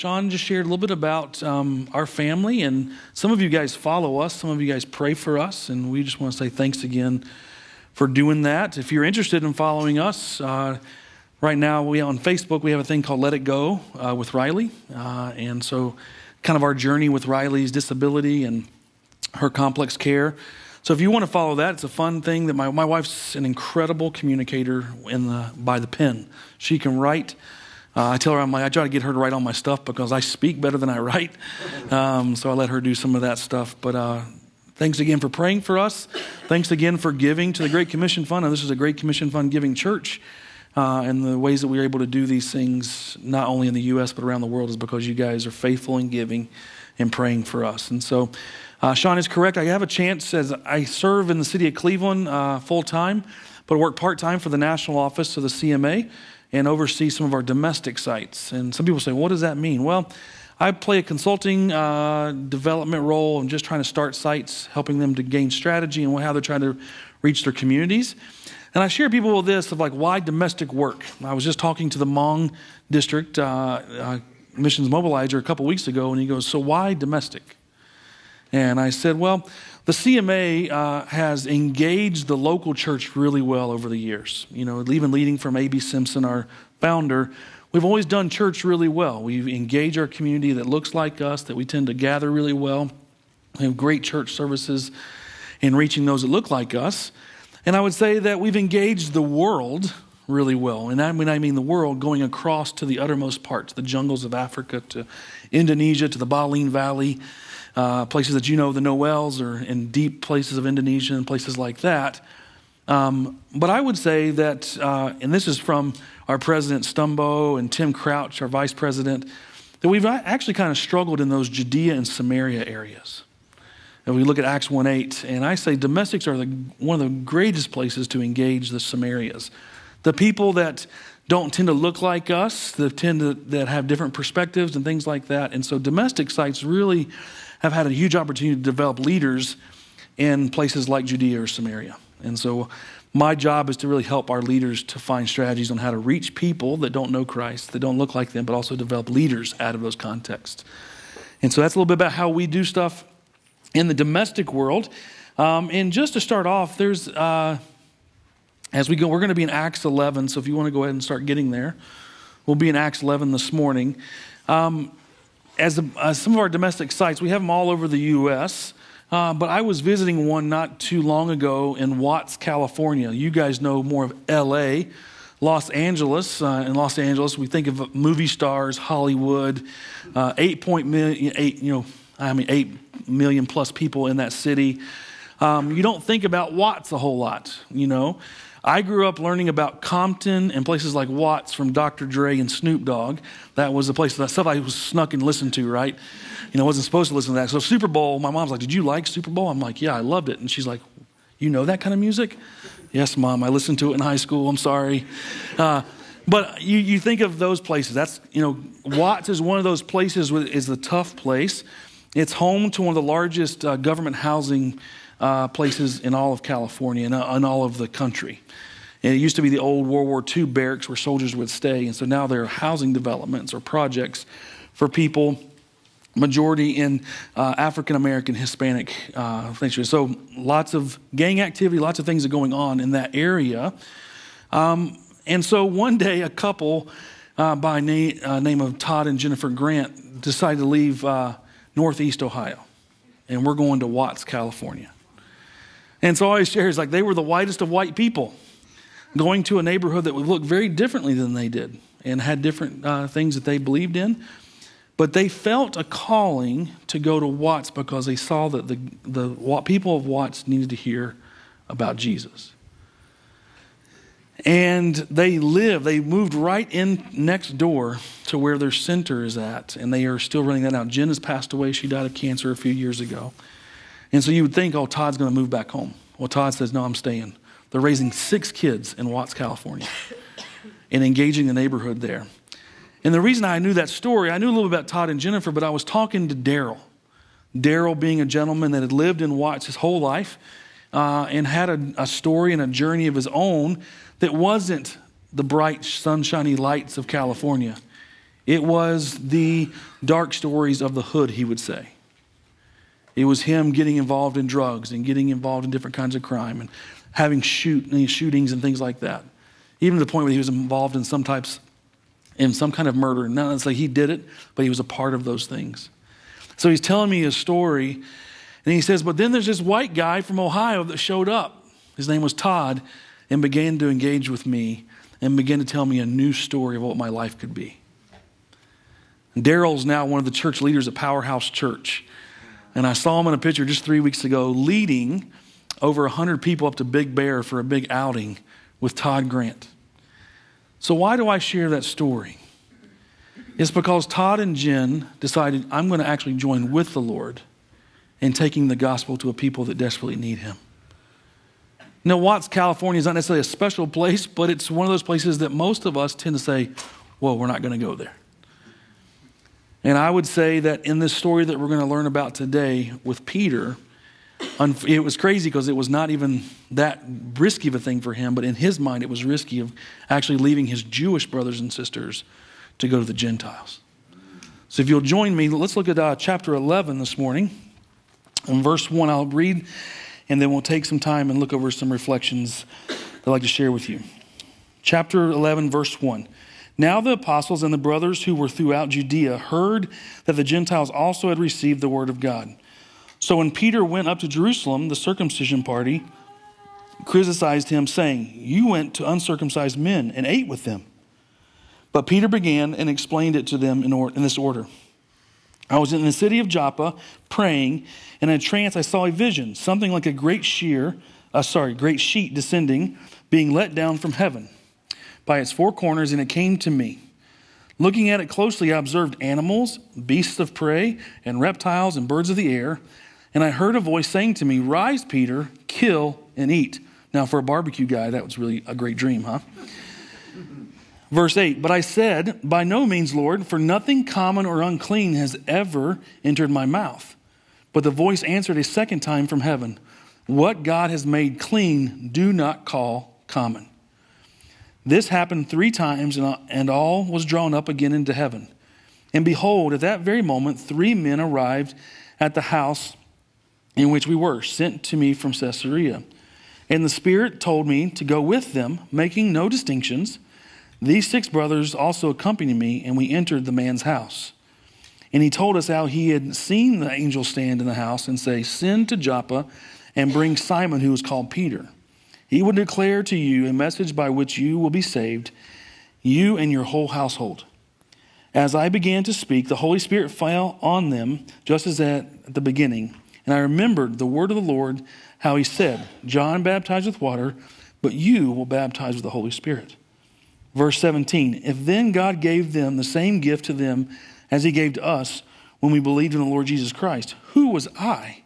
Sean just shared a little bit about um, our family, and some of you guys follow us, some of you guys pray for us, and we just want to say thanks again for doing that. If you're interested in following us, uh, right now we on Facebook we have a thing called Let It Go uh, with Riley, uh, and so kind of our journey with Riley's disability and her complex care. So if you want to follow that, it's a fun thing that my, my wife's an incredible communicator in the, by the pen. She can write. Uh, I tell her, I'm like, I try to get her to write all my stuff because I speak better than I write. Um, so I let her do some of that stuff. But uh, thanks again for praying for us. Thanks again for giving to the Great Commission Fund. And this is a Great Commission Fund giving church. Uh, and the ways that we're able to do these things, not only in the U.S., but around the world, is because you guys are faithful in giving and praying for us. And so uh, Sean is correct. I have a chance as I serve in the city of Cleveland uh, full time, but work part time for the national office of the CMA and oversee some of our domestic sites. And some people say, what does that mean? Well, I play a consulting uh, development role and just trying to start sites, helping them to gain strategy and how they're trying to reach their communities. And I share people with this of like, why domestic work? I was just talking to the Hmong district uh, uh, missions mobilizer a couple weeks ago, and he goes, So why domestic? And I said, Well, the CMA uh, has engaged the local church really well over the years. You know, even leading from A.B. Simpson, our founder, we've always done church really well. We've engaged our community that looks like us, that we tend to gather really well. We have great church services in reaching those that look like us. And I would say that we've engaged the world really well. And I mean, I mean the world going across to the uttermost parts, the jungles of Africa, to Indonesia, to the Baliem Valley, uh, places that you know, the Noels, or in deep places of Indonesia and places like that. Um, but I would say that, uh, and this is from our president Stumbo and Tim Crouch, our vice president, that we've actually kind of struggled in those Judea and Samaria areas. And we look at Acts 1 8, and I say domestics are the, one of the greatest places to engage the Samarias. The people that don't tend to look like us, that tend to that have different perspectives and things like that. And so domestic sites really have had a huge opportunity to develop leaders in places like Judea or Samaria. And so my job is to really help our leaders to find strategies on how to reach people that don't know Christ, that don't look like them, but also develop leaders out of those contexts. And so that's a little bit about how we do stuff in the domestic world. Um, and just to start off, there's uh, as we go, we're going to be in Acts 11. So if you want to go ahead and start getting there, we'll be in Acts 11 this morning. Um, as, as, some of our domestic sites, we have them all over the U.S. Uh, but I was visiting one not too long ago in Watts, California. You guys know more of L.A. Los Angeles. Uh, in Los Angeles, we think of movie stars, Hollywood, uh, eight point million, eight, you know, I mean, eight million plus people in that city. Um, you don't think about Watts a whole lot, you know. I grew up learning about Compton and places like Watts from Dr. Dre and Snoop Dogg. That was the place, that stuff I was snuck and listened to, right? You know, I wasn't supposed to listen to that. So Super Bowl, my mom's like, Did you like Super Bowl? I'm like, Yeah, I loved it. And she's like, You know that kind of music? Yes, mom, I listened to it in high school. I'm sorry. Uh, but you, you think of those places. That's, you know, Watts is one of those places, is the tough place. It's home to one of the largest uh, government housing uh, places in all of California and uh, in all of the country. And it used to be the old World War II barracks where soldiers would stay. And so now there are housing developments or projects for people, majority in uh, African American, Hispanic. Uh, so lots of gang activity, lots of things are going on in that area. Um, and so one day, a couple uh, by na- uh, name of Todd and Jennifer Grant decided to leave uh, Northeast Ohio. And we're going to Watts, California. And so I always share is like they were the whitest of white people going to a neighborhood that would look very differently than they did and had different uh, things that they believed in. But they felt a calling to go to Watts because they saw that the, the people of Watts needed to hear about Jesus. And they live, they moved right in next door to where their center is at, and they are still running that out. Jen has passed away. She died of cancer a few years ago. And so you would think, oh, Todd's going to move back home. Well, Todd says, no, I'm staying. They're raising six kids in Watts, California, and engaging the neighborhood there. And the reason I knew that story, I knew a little bit about Todd and Jennifer, but I was talking to Daryl. Daryl being a gentleman that had lived in Watts his whole life uh, and had a, a story and a journey of his own that wasn't the bright, sunshiny lights of California. It was the dark stories of the hood, he would say. It was him getting involved in drugs and getting involved in different kinds of crime and having shoot, shootings and things like that. Even to the point where he was involved in some types, in some kind of murder. Not necessarily he did it, but he was a part of those things. So he's telling me his story, and he says, But then there's this white guy from Ohio that showed up. His name was Todd, and began to engage with me and began to tell me a new story of what my life could be. Daryl's now one of the church leaders at Powerhouse Church. And I saw him in a picture just three weeks ago leading over 100 people up to Big Bear for a big outing with Todd Grant. So, why do I share that story? It's because Todd and Jen decided I'm going to actually join with the Lord in taking the gospel to a people that desperately need Him. Now, Watts, California is not necessarily a special place, but it's one of those places that most of us tend to say, Whoa, we're not going to go there. And I would say that in this story that we're going to learn about today with Peter, it was crazy because it was not even that risky of a thing for him, but in his mind, it was risky of actually leaving his Jewish brothers and sisters to go to the Gentiles. So if you'll join me, let's look at uh, chapter 11 this morning. In verse 1, I'll read, and then we'll take some time and look over some reflections I'd like to share with you. Chapter 11, verse 1. Now the apostles and the brothers who were throughout Judea heard that the Gentiles also had received the word of God. So when Peter went up to Jerusalem, the circumcision party criticized him, saying, You went to uncircumcised men and ate with them. But Peter began and explained it to them in, or- in this order. I was in the city of Joppa praying, and in a trance I saw a vision, something like a great shear, uh, sorry, great sheet descending, being let down from heaven by its four corners, and it came to me. Looking at it closely, I observed animals, beasts of prey, and reptiles and birds of the air. And I heard a voice saying to me, Rise, Peter, kill and eat. Now, for a barbecue guy, that was really a great dream, huh? Verse 8, but I said, By no means, Lord, for nothing common or unclean has ever entered my mouth. But the voice answered a second time from heaven, What God has made clean, do not call common. This happened three times, and all was drawn up again into heaven. And behold, at that very moment, three men arrived at the house in which we were, sent to me from Caesarea. And the Spirit told me to go with them, making no distinctions. These six brothers also accompanied me, and we entered the man's house. And he told us how he had seen the angel stand in the house and say, Send to Joppa and bring Simon, who is called Peter. He will declare to you a message by which you will be saved, you and your whole household. As I began to speak, the Holy Spirit fell on them, just as at the beginning. And I remembered the word of the Lord, how he said, John baptized with water, but you will baptize with the Holy Spirit. Verse 17 If then God gave them the same gift to them as he gave to us when we believed in the Lord Jesus Christ, who was I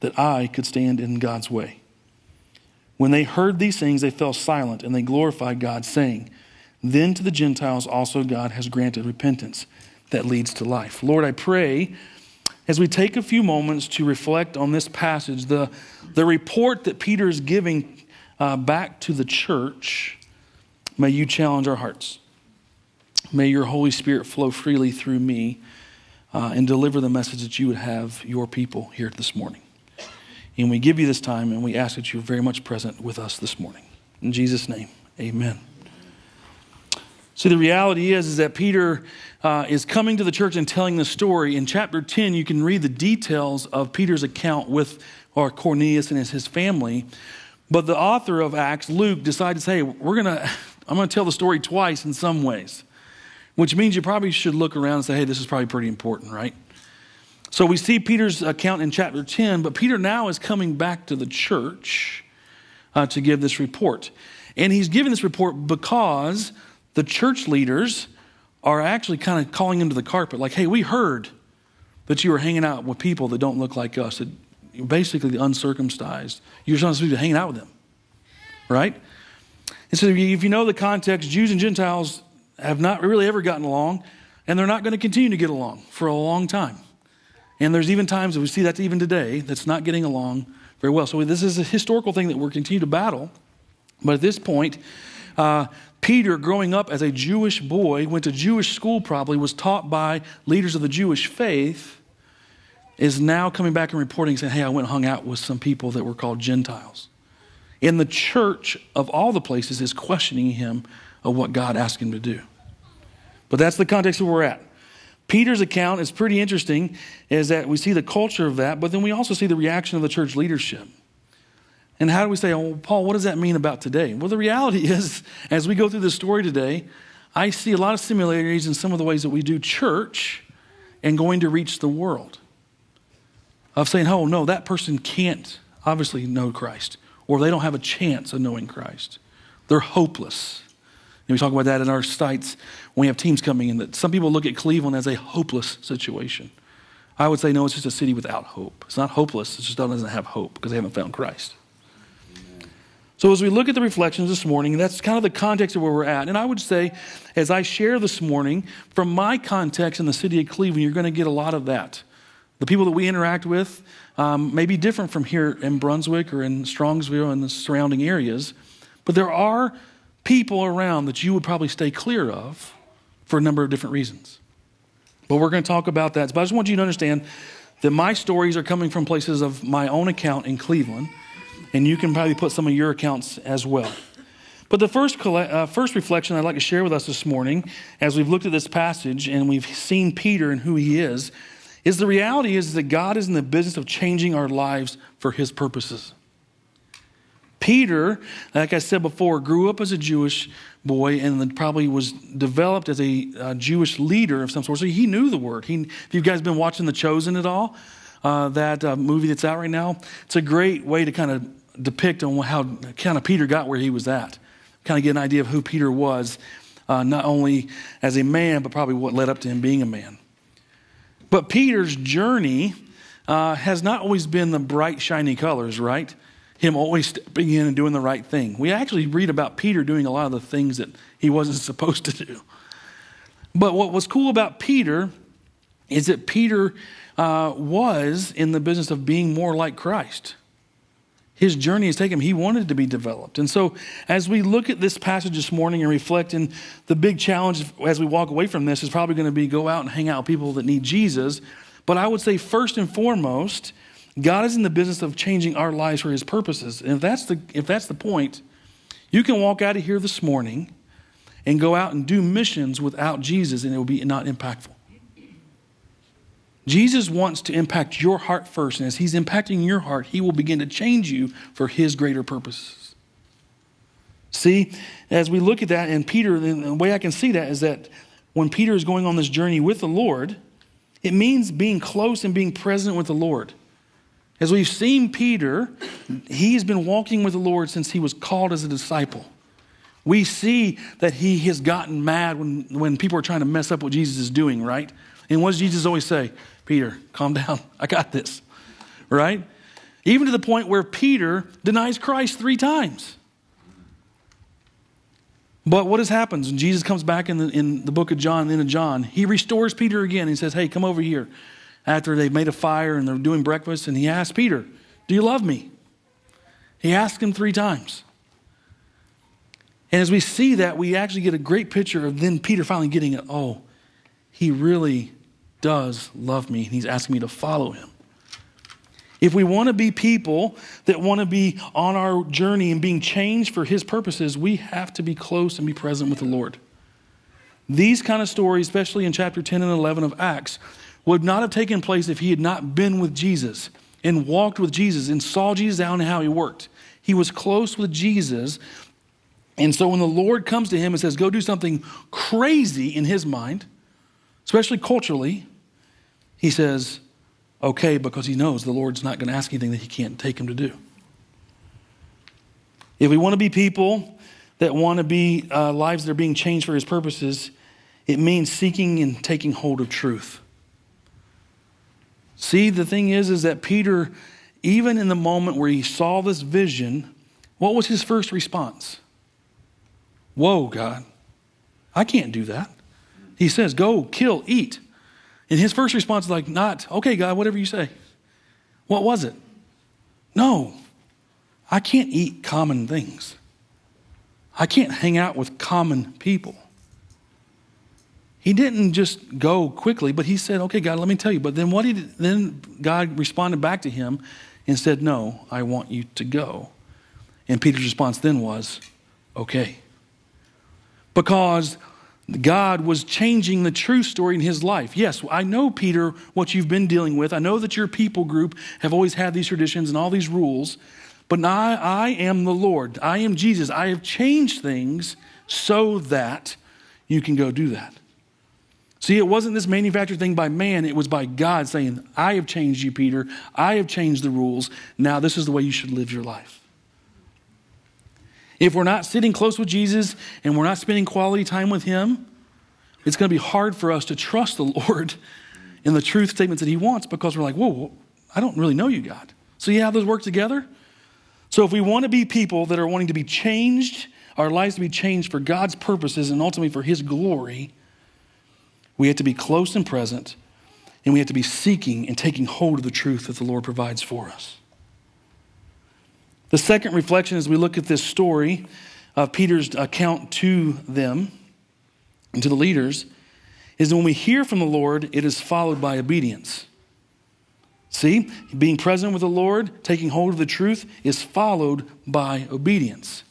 that I could stand in God's way? When they heard these things, they fell silent and they glorified God, saying, Then to the Gentiles also God has granted repentance that leads to life. Lord, I pray as we take a few moments to reflect on this passage, the, the report that Peter is giving uh, back to the church, may you challenge our hearts. May your Holy Spirit flow freely through me uh, and deliver the message that you would have your people here this morning. And we give you this time and we ask that you're very much present with us this morning. In Jesus' name, amen. See, the reality is, is that Peter uh, is coming to the church and telling the story. In chapter 10, you can read the details of Peter's account with or Cornelius and his, his family. But the author of Acts, Luke, decided to say, we're going to, I'm going to tell the story twice in some ways, which means you probably should look around and say, hey, this is probably pretty important, right? So we see Peter's account in chapter 10, but Peter now is coming back to the church uh, to give this report. And he's giving this report because the church leaders are actually kind of calling him to the carpet, like, hey, we heard that you were hanging out with people that don't look like us, that basically the uncircumcised. You're supposed to be hanging out with them, right? And so if you know the context, Jews and Gentiles have not really ever gotten along, and they're not going to continue to get along for a long time. And there's even times that we see that even today that's not getting along very well. So this is a historical thing that we're continuing to battle. But at this point, uh, Peter, growing up as a Jewish boy, went to Jewish school probably, was taught by leaders of the Jewish faith, is now coming back and reporting saying, Hey, I went and hung out with some people that were called Gentiles. In the church of all the places is questioning him of what God asked him to do. But that's the context where we're at. Peter's account is pretty interesting, is that we see the culture of that, but then we also see the reaction of the church leadership. And how do we say, oh, Paul, what does that mean about today? Well, the reality is, as we go through this story today, I see a lot of similarities in some of the ways that we do church and going to reach the world. Of saying, oh, no, that person can't obviously know Christ, or they don't have a chance of knowing Christ. They're hopeless. And we talk about that in our sites when we have teams coming in, that some people look at Cleveland as a hopeless situation. I would say, no, it's just a city without hope. It's not hopeless, it just doesn't have hope because they haven't found Christ. So, as we look at the reflections this morning, that's kind of the context of where we're at. And I would say, as I share this morning, from my context in the city of Cleveland, you're going to get a lot of that. The people that we interact with um, may be different from here in Brunswick or in Strongsville and the surrounding areas, but there are people around that you would probably stay clear of for a number of different reasons. But we're going to talk about that. But I just want you to understand that my stories are coming from places of my own account in Cleveland and you can probably put some of your accounts as well. But the first, uh, first reflection I'd like to share with us this morning, as we've looked at this passage and we've seen Peter and who he is, is the reality is that God is in the business of changing our lives for his purposes. Peter, like I said before, grew up as a Jewish boy and probably was developed as a, a Jewish leader of some sort. So he knew the word. He, if you guys have been watching The Chosen at all, uh, that uh, movie that's out right now, it's a great way to kind of depict on how kind of Peter got where he was at. Kind of get an idea of who Peter was, uh, not only as a man, but probably what led up to him being a man. But Peter's journey uh, has not always been the bright, shiny colors, right? Him always stepping in and doing the right thing. We actually read about Peter doing a lot of the things that he wasn't supposed to do. But what was cool about Peter is that Peter uh, was in the business of being more like Christ his journey has taken him. He wanted to be developed. And so, as we look at this passage this morning and reflect, and the big challenge as we walk away from this is probably going to be go out and hang out with people that need Jesus. But I would say, first and foremost, God is in the business of changing our lives for his purposes. And if that's the, if that's the point, you can walk out of here this morning and go out and do missions without Jesus, and it will be not impactful. Jesus wants to impact your heart first, and as He's impacting your heart, He will begin to change you for His greater purposes. See, as we look at that, and Peter, the way I can see that is that when Peter is going on this journey with the Lord, it means being close and being present with the Lord. As we've seen Peter, he's been walking with the Lord since he was called as a disciple. We see that he has gotten mad when, when people are trying to mess up what Jesus is doing, right? And what does Jesus always say? Peter, calm down. I got this. Right? Even to the point where Peter denies Christ three times. But what has happened? When Jesus comes back in the, in the book of John, in John, he restores Peter again. He says, Hey, come over here. After they've made a fire and they're doing breakfast, and he asks Peter, Do you love me? He asked him three times. And as we see that, we actually get a great picture of then Peter finally getting it. Oh, he really does love me, and He's asking me to follow Him. If we want to be people that want to be on our journey and being changed for His purposes, we have to be close and be present with the Lord. These kind of stories, especially in chapter 10 and 11 of Acts, would not have taken place if he had not been with Jesus and walked with Jesus and saw Jesus out and how he worked. He was close with Jesus. And so when the Lord comes to him and says, Go do something crazy in his mind, especially culturally, he says, okay, because he knows the Lord's not going to ask anything that he can't take him to do. If we want to be people that want to be uh, lives that are being changed for his purposes, it means seeking and taking hold of truth. See, the thing is, is that Peter, even in the moment where he saw this vision, what was his first response? Whoa, God, I can't do that. He says, Go, kill, eat. And his first response is like, Not, okay, God, whatever you say. What was it? No, I can't eat common things. I can't hang out with common people. He didn't just go quickly, but he said, "Okay, God, let me tell you." But then what he then God responded back to him and said, "No, I want you to go." And Peter's response then was, "Okay." Because God was changing the true story in his life. Yes, I know, Peter, what you've been dealing with. I know that your people group have always had these traditions and all these rules, but now I am the Lord. I am Jesus. I have changed things so that you can go do that. See, it wasn't this manufactured thing by man, it was by God saying, I have changed you, Peter. I have changed the rules. Now, this is the way you should live your life. If we're not sitting close with Jesus and we're not spending quality time with Him, it's going to be hard for us to trust the Lord in the truth statements that He wants because we're like, whoa, I don't really know you, God. So, have those work together? So, if we want to be people that are wanting to be changed, our lives to be changed for God's purposes and ultimately for His glory, we have to be close and present, and we have to be seeking and taking hold of the truth that the Lord provides for us. The second reflection as we look at this story of Peter's account to them and to the leaders is that when we hear from the Lord, it is followed by obedience. See, being present with the Lord, taking hold of the truth, is followed by obedience.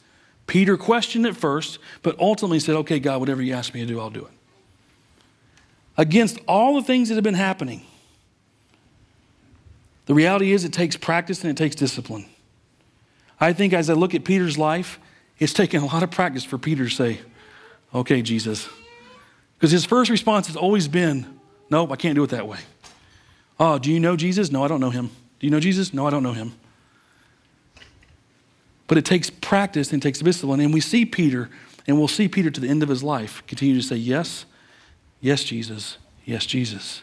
Peter questioned it first, but ultimately said, Okay, God, whatever you ask me to do, I'll do it against all the things that have been happening. The reality is, it takes practice and it takes discipline. I think as I look at Peter's life, it's taken a lot of practice for Peter to say, Okay, Jesus. Because his first response has always been, Nope, I can't do it that way. Oh, do you know Jesus? No, I don't know him. Do you know Jesus? No, I don't know him. But it takes practice and it takes discipline. And we see Peter, and we'll see Peter to the end of his life continue to say yes Yes, Jesus. Yes, Jesus.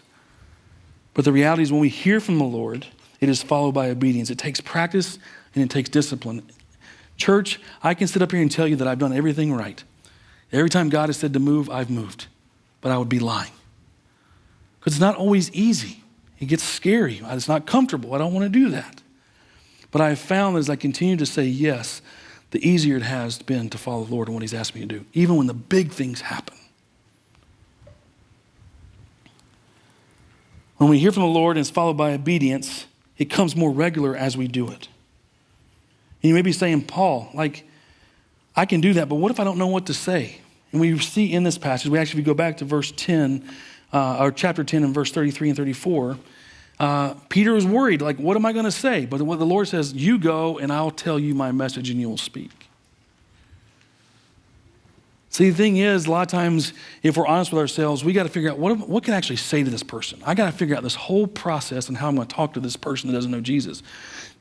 But the reality is, when we hear from the Lord, it is followed by obedience. It takes practice and it takes discipline. Church, I can sit up here and tell you that I've done everything right. Every time God has said to move, I've moved. But I would be lying. Because it's not always easy. It gets scary. It's not comfortable. I don't want to do that. But I have found that as I continue to say yes, the easier it has been to follow the Lord and what He's asked me to do, even when the big things happen. When we hear from the Lord and it's followed by obedience, it comes more regular as we do it. And you may be saying, Paul, like, I can do that, but what if I don't know what to say? And we see in this passage, we actually go back to verse 10, uh, or chapter 10 and verse 33 and 34. Uh, Peter is worried, like, what am I going to say? But what the Lord says, you go and I'll tell you my message and you will speak. See, the thing is, a lot of times, if we're honest with ourselves, we got to figure out what, what can I actually say to this person. I got to figure out this whole process and how I'm going to talk to this person that doesn't know Jesus.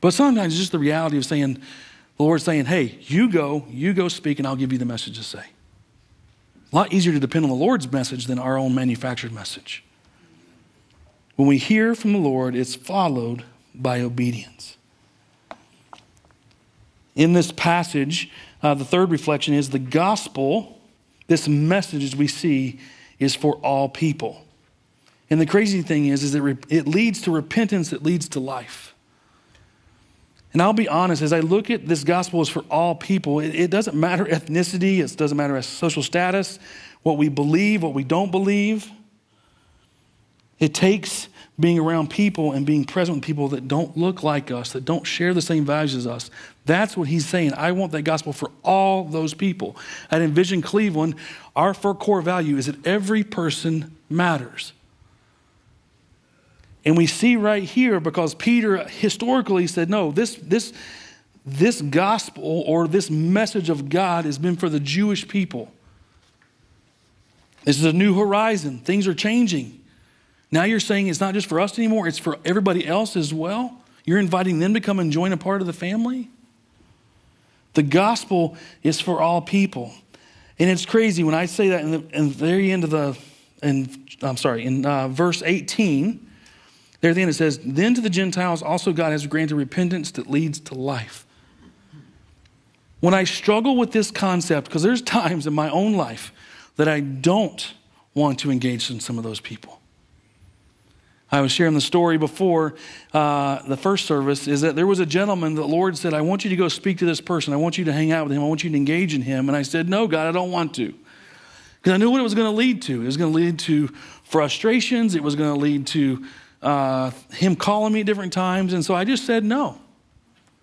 But sometimes it's just the reality of saying, the Lord's saying, hey, you go, you go speak, and I'll give you the message to say. A lot easier to depend on the Lord's message than our own manufactured message. When we hear from the Lord, it's followed by obedience. In this passage, uh, the third reflection is the gospel this message, as we see, is for all people. And the crazy thing is, is that it leads to repentance that leads to life. And I'll be honest, as I look at this gospel is for all people, it, it doesn't matter ethnicity, it doesn't matter social status, what we believe, what we don't believe. It takes being around people and being present with people that don't look like us, that don't share the same values as us. That's what he's saying. I want that gospel for all those people. At Envision Cleveland, our core value is that every person matters. And we see right here because Peter historically said, no, this, this, this gospel or this message of God has been for the Jewish people. This is a new horizon. Things are changing. Now you're saying it's not just for us anymore, it's for everybody else as well. You're inviting them to come and join a part of the family. The gospel is for all people. And it's crazy when I say that in the, in the very end of the, in, I'm sorry, in uh, verse 18, there at the end it says, Then to the Gentiles also God has granted repentance that leads to life. When I struggle with this concept, because there's times in my own life that I don't want to engage in some of those people. I was sharing the story before uh, the first service is that there was a gentleman that the Lord said, I want you to go speak to this person. I want you to hang out with him. I want you to engage in him. And I said, No, God, I don't want to. Because I knew what it was going to lead to. It was going to lead to frustrations, it was going to lead to uh, him calling me at different times. And so I just said, No,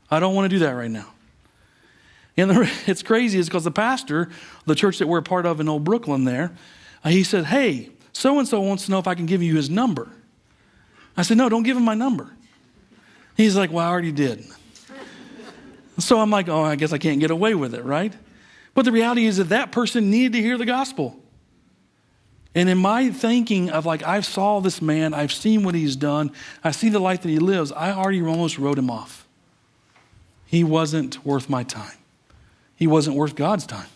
I don't want to do that right now. And the, it's crazy is because the pastor, the church that we're a part of in Old Brooklyn there, he said, Hey, so and so wants to know if I can give you his number. I said, No, don't give him my number. He's like, Well, I already did. So I'm like, Oh, I guess I can't get away with it, right? But the reality is that that person needed to hear the gospel. And in my thinking of like, I've saw this man, I've seen what he's done, I see the life that he lives, I already almost wrote him off. He wasn't worth my time, he wasn't worth God's time.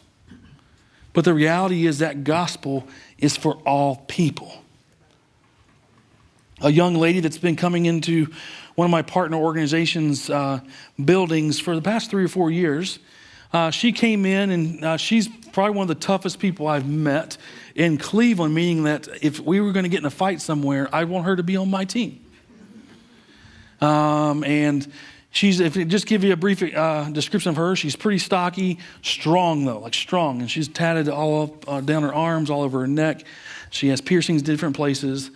But the reality is that gospel is for all people a young lady that's been coming into one of my partner organizations' uh, buildings for the past three or four years. Uh, she came in, and uh, she's probably one of the toughest people I've met in Cleveland, meaning that if we were going to get in a fight somewhere, I want her to be on my team. Um, and she's, if just give you a brief uh, description of her, she's pretty stocky, strong though, like strong, and she's tatted all up, uh, down her arms, all over her neck. She has piercings different places.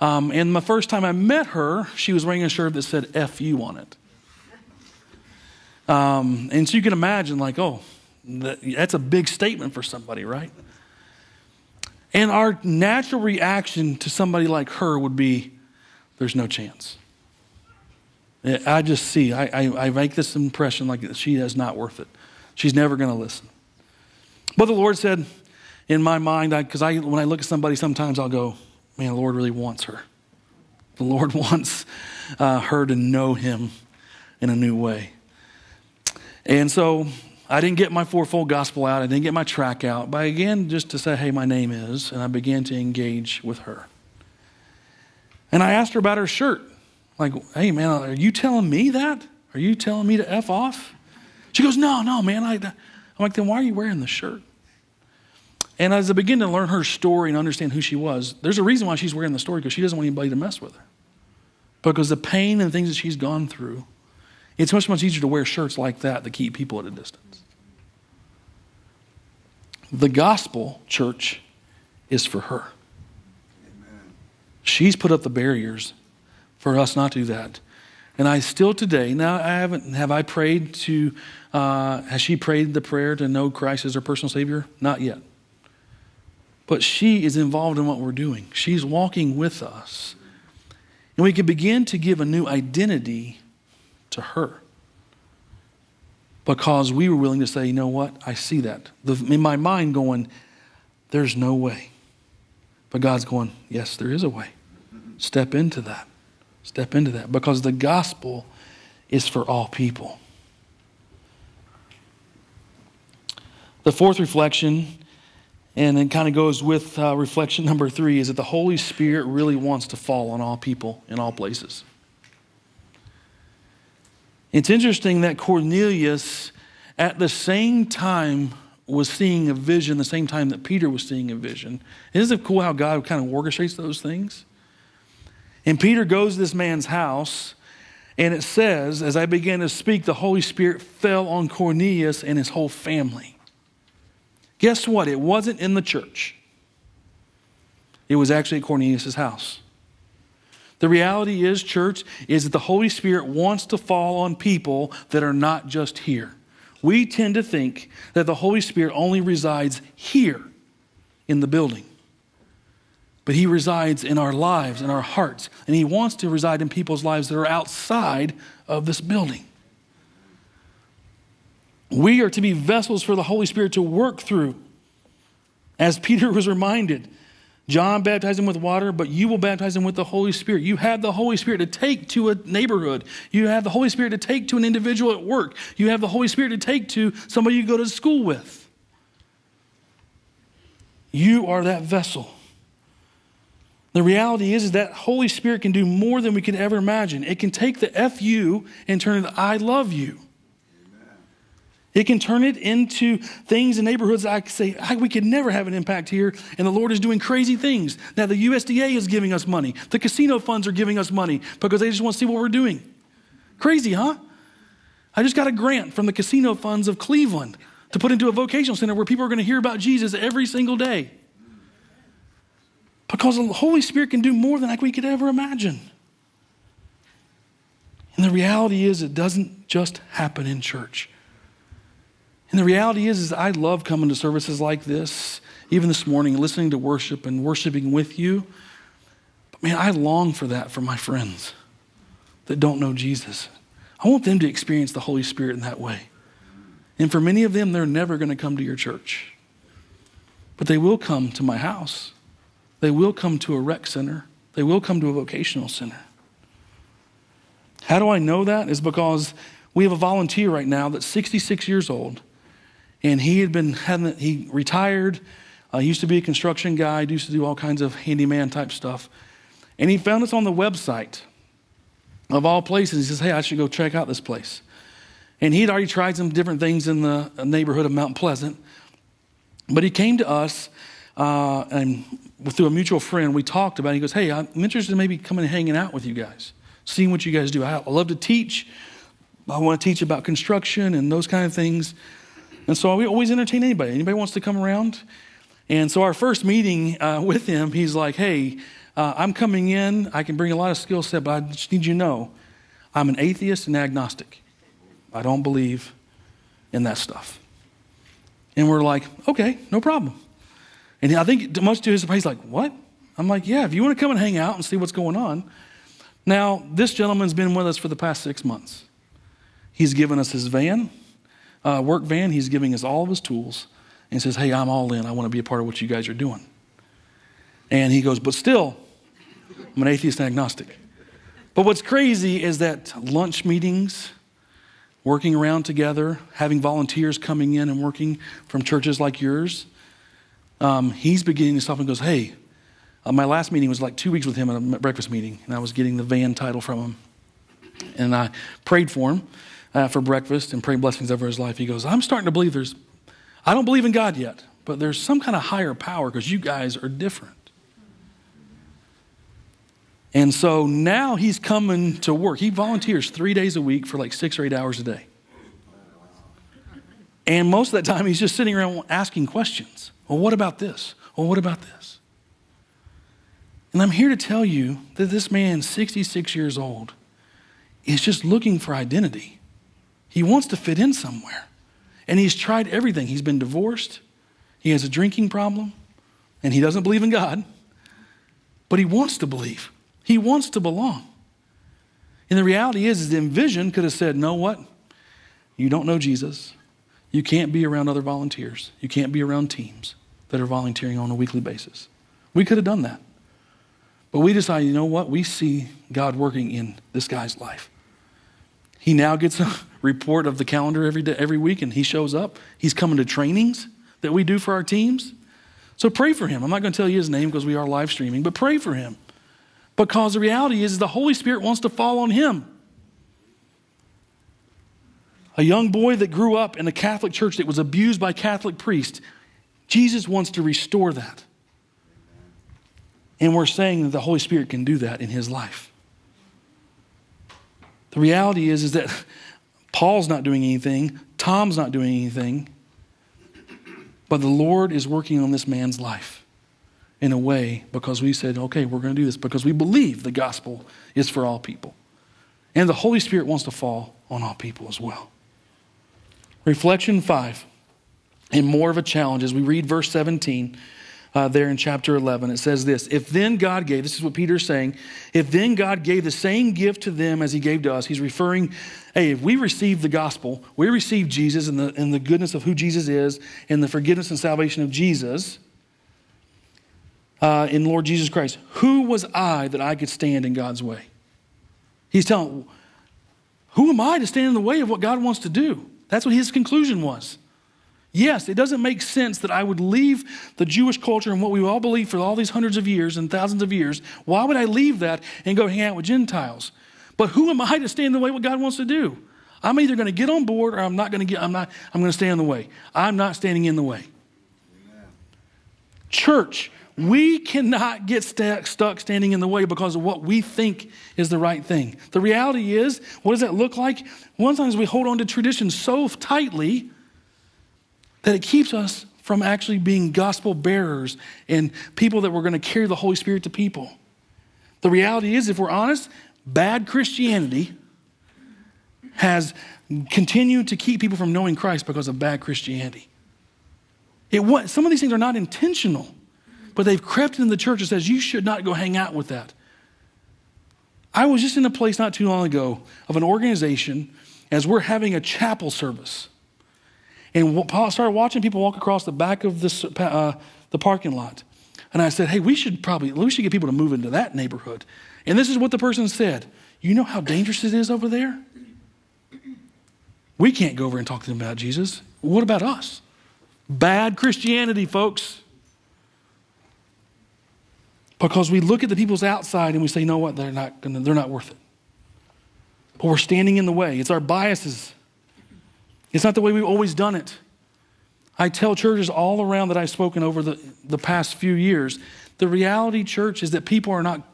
Um, and the first time I met her, she was wearing a shirt that said FU on it. Um, and so you can imagine, like, oh, that's a big statement for somebody, right? And our natural reaction to somebody like her would be, there's no chance. I just see, I, I, I make this impression like she is not worth it. She's never going to listen. But the Lord said, in my mind, because I, I, when I look at somebody, sometimes I'll go, man, the Lord really wants her. The Lord wants uh, her to know Him in a new way. And so I didn't get my fourfold gospel out. I didn't get my track out. But again, just to say, hey, my name is. And I began to engage with her. And I asked her about her shirt. Like, hey, man, are you telling me that? Are you telling me to F off? She goes, no, no, man. I, I'm like, then why are you wearing the shirt? And as I begin to learn her story and understand who she was, there's a reason why she's wearing the story because she doesn't want anybody to mess with her. Because the pain and things that she's gone through, it's much, much easier to wear shirts like that to keep people at a distance. The gospel, church, is for her. Amen. She's put up the barriers for us not to do that. And I still today, now I haven't, have I prayed to, uh, has she prayed the prayer to know Christ as her personal Savior? Not yet. But she is involved in what we're doing. She's walking with us. And we can begin to give a new identity to her because we were willing to say, you know what? I see that. The, in my mind, going, there's no way. But God's going, yes, there is a way. Step into that. Step into that because the gospel is for all people. The fourth reflection and it kind of goes with uh, reflection number three is that the Holy Spirit really wants to fall on all people in all places. It's interesting that Cornelius, at the same time, was seeing a vision, the same time that Peter was seeing a vision. Isn't it cool how God kind of orchestrates those things? And Peter goes to this man's house, and it says, as I began to speak, the Holy Spirit fell on Cornelius and his whole family. Guess what? It wasn't in the church, it was actually at Cornelius' house. The reality is, church, is that the Holy Spirit wants to fall on people that are not just here. We tend to think that the Holy Spirit only resides here in the building. But He resides in our lives, in our hearts, and He wants to reside in people's lives that are outside of this building. We are to be vessels for the Holy Spirit to work through. As Peter was reminded, John baptized him with water, but you will baptize him with the Holy Spirit. You have the Holy Spirit to take to a neighborhood. You have the Holy Spirit to take to an individual at work. You have the Holy Spirit to take to somebody you go to school with. You are that vessel. The reality is, is that Holy Spirit can do more than we can ever imagine. It can take the FU and turn it I love you. It can turn it into things in neighborhoods I say, ah, we could never have an impact here, and the Lord is doing crazy things. Now, the USDA is giving us money. The casino funds are giving us money because they just want to see what we're doing. Crazy, huh? I just got a grant from the casino funds of Cleveland to put into a vocational center where people are going to hear about Jesus every single day. Because the Holy Spirit can do more than like we could ever imagine. And the reality is, it doesn't just happen in church. And the reality is, is I love coming to services like this, even this morning, listening to worship and worshiping with you. But man, I long for that for my friends that don't know Jesus. I want them to experience the Holy Spirit in that way. And for many of them, they're never going to come to your church. But they will come to my house. They will come to a rec center. They will come to a vocational center. How do I know that? Is because we have a volunteer right now that's 66 years old and he had been hadn't he retired. Uh, he used to be a construction guy. he Used to do all kinds of handyman type stuff, and he found us on the website of all places. He says, "Hey, I should go check out this place." And he'd already tried some different things in the neighborhood of Mount Pleasant, but he came to us. Uh, and through a mutual friend, we talked about it. He goes, Hey, I'm interested in maybe coming and hanging out with you guys, seeing what you guys do. I love to teach. I want to teach about construction and those kind of things. And so we always entertain anybody. Anybody wants to come around? And so our first meeting uh, with him, he's like, hey, uh, I'm coming in. I can bring a lot of skill set, but I just need you to know I'm an atheist and agnostic. I don't believe in that stuff. And we're like, okay, no problem. And I think much to his surprise, he's like, what? I'm like, yeah, if you want to come and hang out and see what's going on. Now, this gentleman's been with us for the past six months. He's given us his van uh, work van, he's giving us all of his tools and says, Hey, I'm all in. I want to be a part of what you guys are doing. And he goes, But still, I'm an atheist and agnostic. But what's crazy is that lunch meetings, working around together, having volunteers coming in and working from churches like yours, um, he's beginning to stop and goes, Hey, uh, my last meeting was like two weeks with him at a breakfast meeting, and I was getting the van title from him. And I prayed for him uh, for breakfast and praying blessings over his life. He goes, I'm starting to believe there's, I don't believe in God yet, but there's some kind of higher power because you guys are different. And so now he's coming to work. He volunteers three days a week for like six or eight hours a day. And most of that time, he's just sitting around asking questions. Well, what about this? Well, what about this? And I'm here to tell you that this man, 66 years old, is just looking for identity. He wants to fit in somewhere. And he's tried everything. He's been divorced, he has a drinking problem, and he doesn't believe in God, but he wants to believe. He wants to belong. And the reality is, is the Envision could have said, know what? You don't know Jesus. You can't be around other volunteers. You can't be around teams that are volunteering on a weekly basis. We could have done that. But we decided, you know what? We see God working in this guy's life. He now gets a report of the calendar every day, every week, and he shows up. He's coming to trainings that we do for our teams. So pray for him. I'm not going to tell you his name because we are live streaming, but pray for him. Because the reality is the Holy Spirit wants to fall on him. A young boy that grew up in a Catholic church that was abused by Catholic priests, Jesus wants to restore that. And we're saying that the Holy Spirit can do that in his life. The reality is, is that Paul's not doing anything, Tom's not doing anything, but the Lord is working on this man's life in a way because we said, okay, we're going to do this because we believe the gospel is for all people. And the Holy Spirit wants to fall on all people as well. Reflection five, and more of a challenge as we read verse 17 uh, there in chapter 11. It says this If then God gave, this is what Peter's saying, if then God gave the same gift to them as he gave to us, he's referring, hey, if we receive the gospel, we receive Jesus and the, and the goodness of who Jesus is and the forgiveness and salvation of Jesus uh, in Lord Jesus Christ, who was I that I could stand in God's way? He's telling, who am I to stand in the way of what God wants to do? That's what his conclusion was. Yes, it doesn't make sense that I would leave the Jewish culture and what we all believe for all these hundreds of years and thousands of years. Why would I leave that and go hang out with Gentiles? But who am I to stand in the way what God wants to do? I'm either going to get on board or I'm not going to get, I'm not, I'm going to stay in the way. I'm not standing in the way. Amen. Church, we cannot get st- stuck standing in the way because of what we think is the right thing. The reality is, what does that look like? One times we hold on to tradition so tightly that it keeps us from actually being gospel bearers and people that we're going to carry the Holy Spirit to people. The reality is, if we're honest, bad Christianity has continued to keep people from knowing Christ because of bad Christianity. It, what, some of these things are not intentional, but they've crept into the church and says you should not go hang out with that. I was just in a place not too long ago of an organization as we're having a chapel service. And started watching people walk across the back of this, uh, the parking lot. And I said, hey, we should probably, we should get people to move into that neighborhood. And this is what the person said. You know how dangerous it is over there? We can't go over and talk to them about Jesus. What about us? Bad Christianity, folks. Because we look at the people's outside and we say, you know what, they're not, gonna, they're not worth it. But we're standing in the way. It's our biases. It's not the way we've always done it. I tell churches all around that I've spoken over the, the past few years the reality, church, is that people are not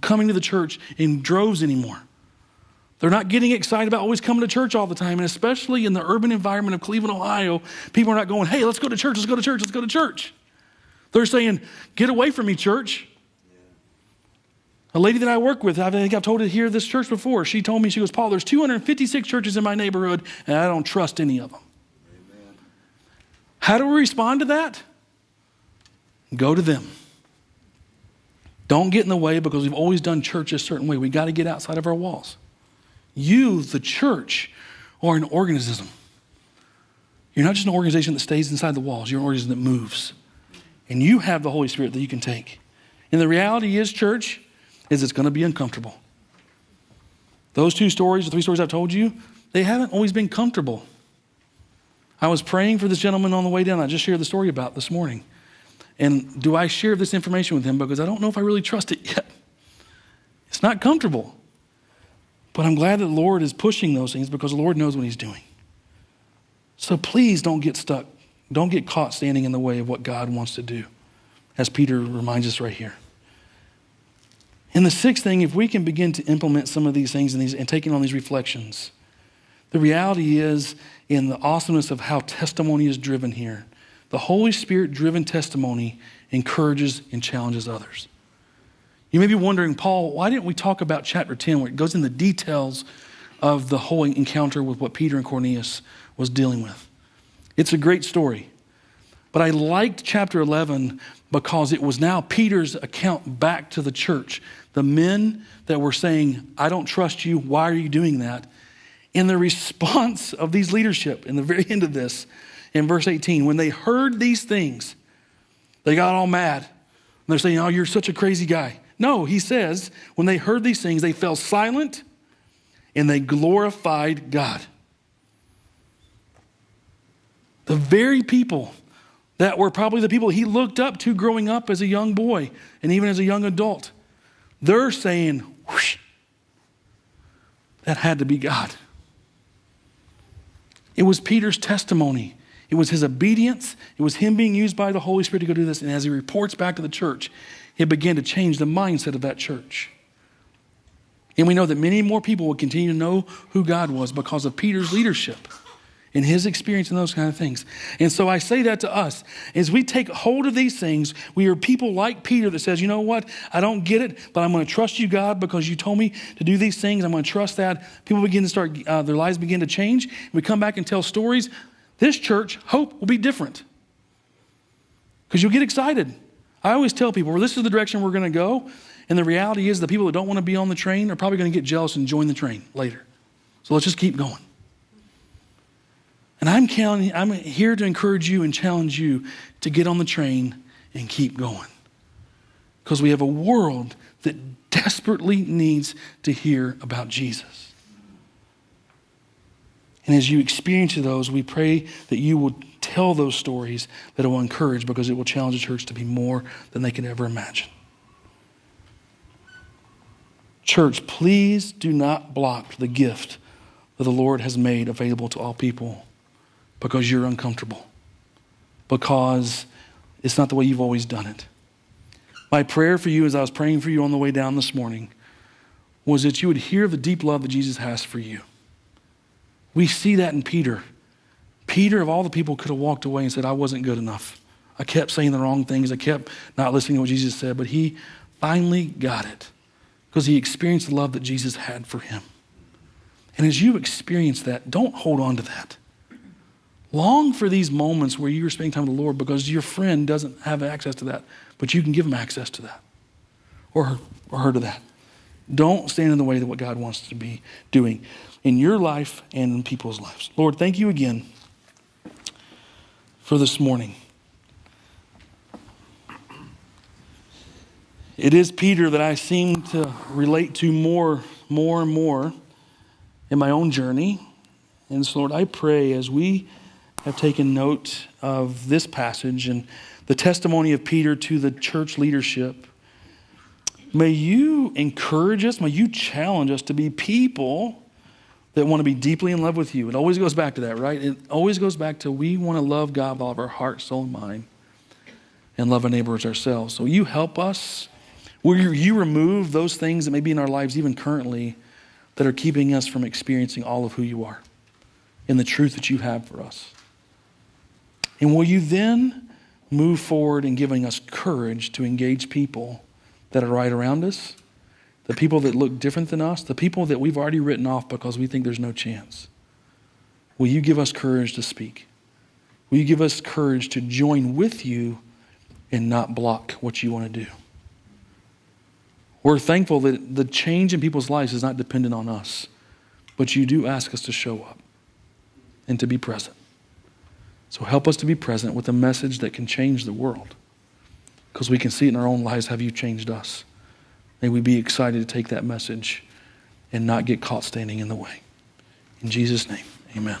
coming to the church in droves anymore. They're not getting excited about always coming to church all the time. And especially in the urban environment of Cleveland, Ohio, people are not going, hey, let's go to church, let's go to church, let's go to church. They're saying, get away from me, church. A lady that I work with, I think I've told it here this church before. She told me, she goes, Paul, there's 256 churches in my neighborhood, and I don't trust any of them. How do we respond to that? Go to them. Don't get in the way because we've always done church a certain way. We've got to get outside of our walls. You, the church, are an organism. You're not just an organization that stays inside the walls, you're an organization that moves. And you have the Holy Spirit that you can take. And the reality is, church, is it's going to be uncomfortable. Those two stories, the three stories I've told you, they haven't always been comfortable. I was praying for this gentleman on the way down. I just shared the story about this morning. And do I share this information with him? Because I don't know if I really trust it yet. It's not comfortable. But I'm glad that the Lord is pushing those things because the Lord knows what He's doing. So please don't get stuck. Don't get caught standing in the way of what God wants to do, as Peter reminds us right here. And the sixth thing, if we can begin to implement some of these things and, these, and taking on these reflections, the reality is in the awesomeness of how testimony is driven here. The Holy Spirit driven testimony encourages and challenges others. You may be wondering, Paul, why didn't we talk about chapter 10 where it goes in the details of the whole encounter with what Peter and Cornelius was dealing with? It's a great story. But I liked chapter 11 because it was now Peter's account back to the church. The men that were saying, I don't trust you, why are you doing that? In the response of these leadership, in the very end of this, in verse 18, when they heard these things, they got all mad. And they're saying, Oh, you're such a crazy guy. No, he says, when they heard these things, they fell silent and they glorified God. The very people that were probably the people he looked up to growing up as a young boy and even as a young adult, they're saying, whoosh, that had to be God. It was Peter's testimony. It was his obedience. It was him being used by the Holy Spirit to go do this. And as he reports back to the church, it began to change the mindset of that church. And we know that many more people will continue to know who God was because of Peter's leadership and his experience and those kind of things. And so I say that to us. As we take hold of these things, we are people like Peter that says, you know what? I don't get it, but I'm going to trust you, God, because you told me to do these things. I'm going to trust that. People begin to start, uh, their lives begin to change. We come back and tell stories. This church, hope will be different because you'll get excited. I always tell people, well, this is the direction we're going to go. And the reality is, the people that don't want to be on the train are probably going to get jealous and join the train later. So let's just keep going. And I'm, counting, I'm here to encourage you and challenge you to get on the train and keep going. Because we have a world that desperately needs to hear about Jesus. And as you experience those, we pray that you will tell those stories that will encourage because it will challenge the church to be more than they can ever imagine. Church, please do not block the gift that the Lord has made available to all people because you're uncomfortable, because it's not the way you've always done it. My prayer for you as I was praying for you on the way down this morning was that you would hear the deep love that Jesus has for you. We see that in Peter. Peter, of all the people, could have walked away and said, I wasn't good enough. I kept saying the wrong things. I kept not listening to what Jesus said, but he finally got it because he experienced the love that Jesus had for him. And as you experience that, don't hold on to that. Long for these moments where you're spending time with the Lord because your friend doesn't have access to that, but you can give them access to that or her, or her to that. Don't stand in the way of what God wants to be doing in your life and in people's lives. Lord, thank you again for this morning. It is Peter that I seem to relate to more, more and more in my own journey. And so, Lord, I pray as we have taken note of this passage and the testimony of Peter to the church leadership, may you encourage us, may you challenge us to be people that want to be deeply in love with you. It always goes back to that, right? It always goes back to we want to love God with all of our heart, soul, and mind, and love our neighbors ourselves. So you help us Will you remove those things that may be in our lives, even currently, that are keeping us from experiencing all of who you are and the truth that you have for us? And will you then move forward in giving us courage to engage people that are right around us, the people that look different than us, the people that we've already written off because we think there's no chance? Will you give us courage to speak? Will you give us courage to join with you and not block what you want to do? We're thankful that the change in people's lives is not dependent on us, but you do ask us to show up and to be present. So help us to be present with a message that can change the world because we can see in our own lives. Have you changed us? May we be excited to take that message and not get caught standing in the way. In Jesus' name, amen.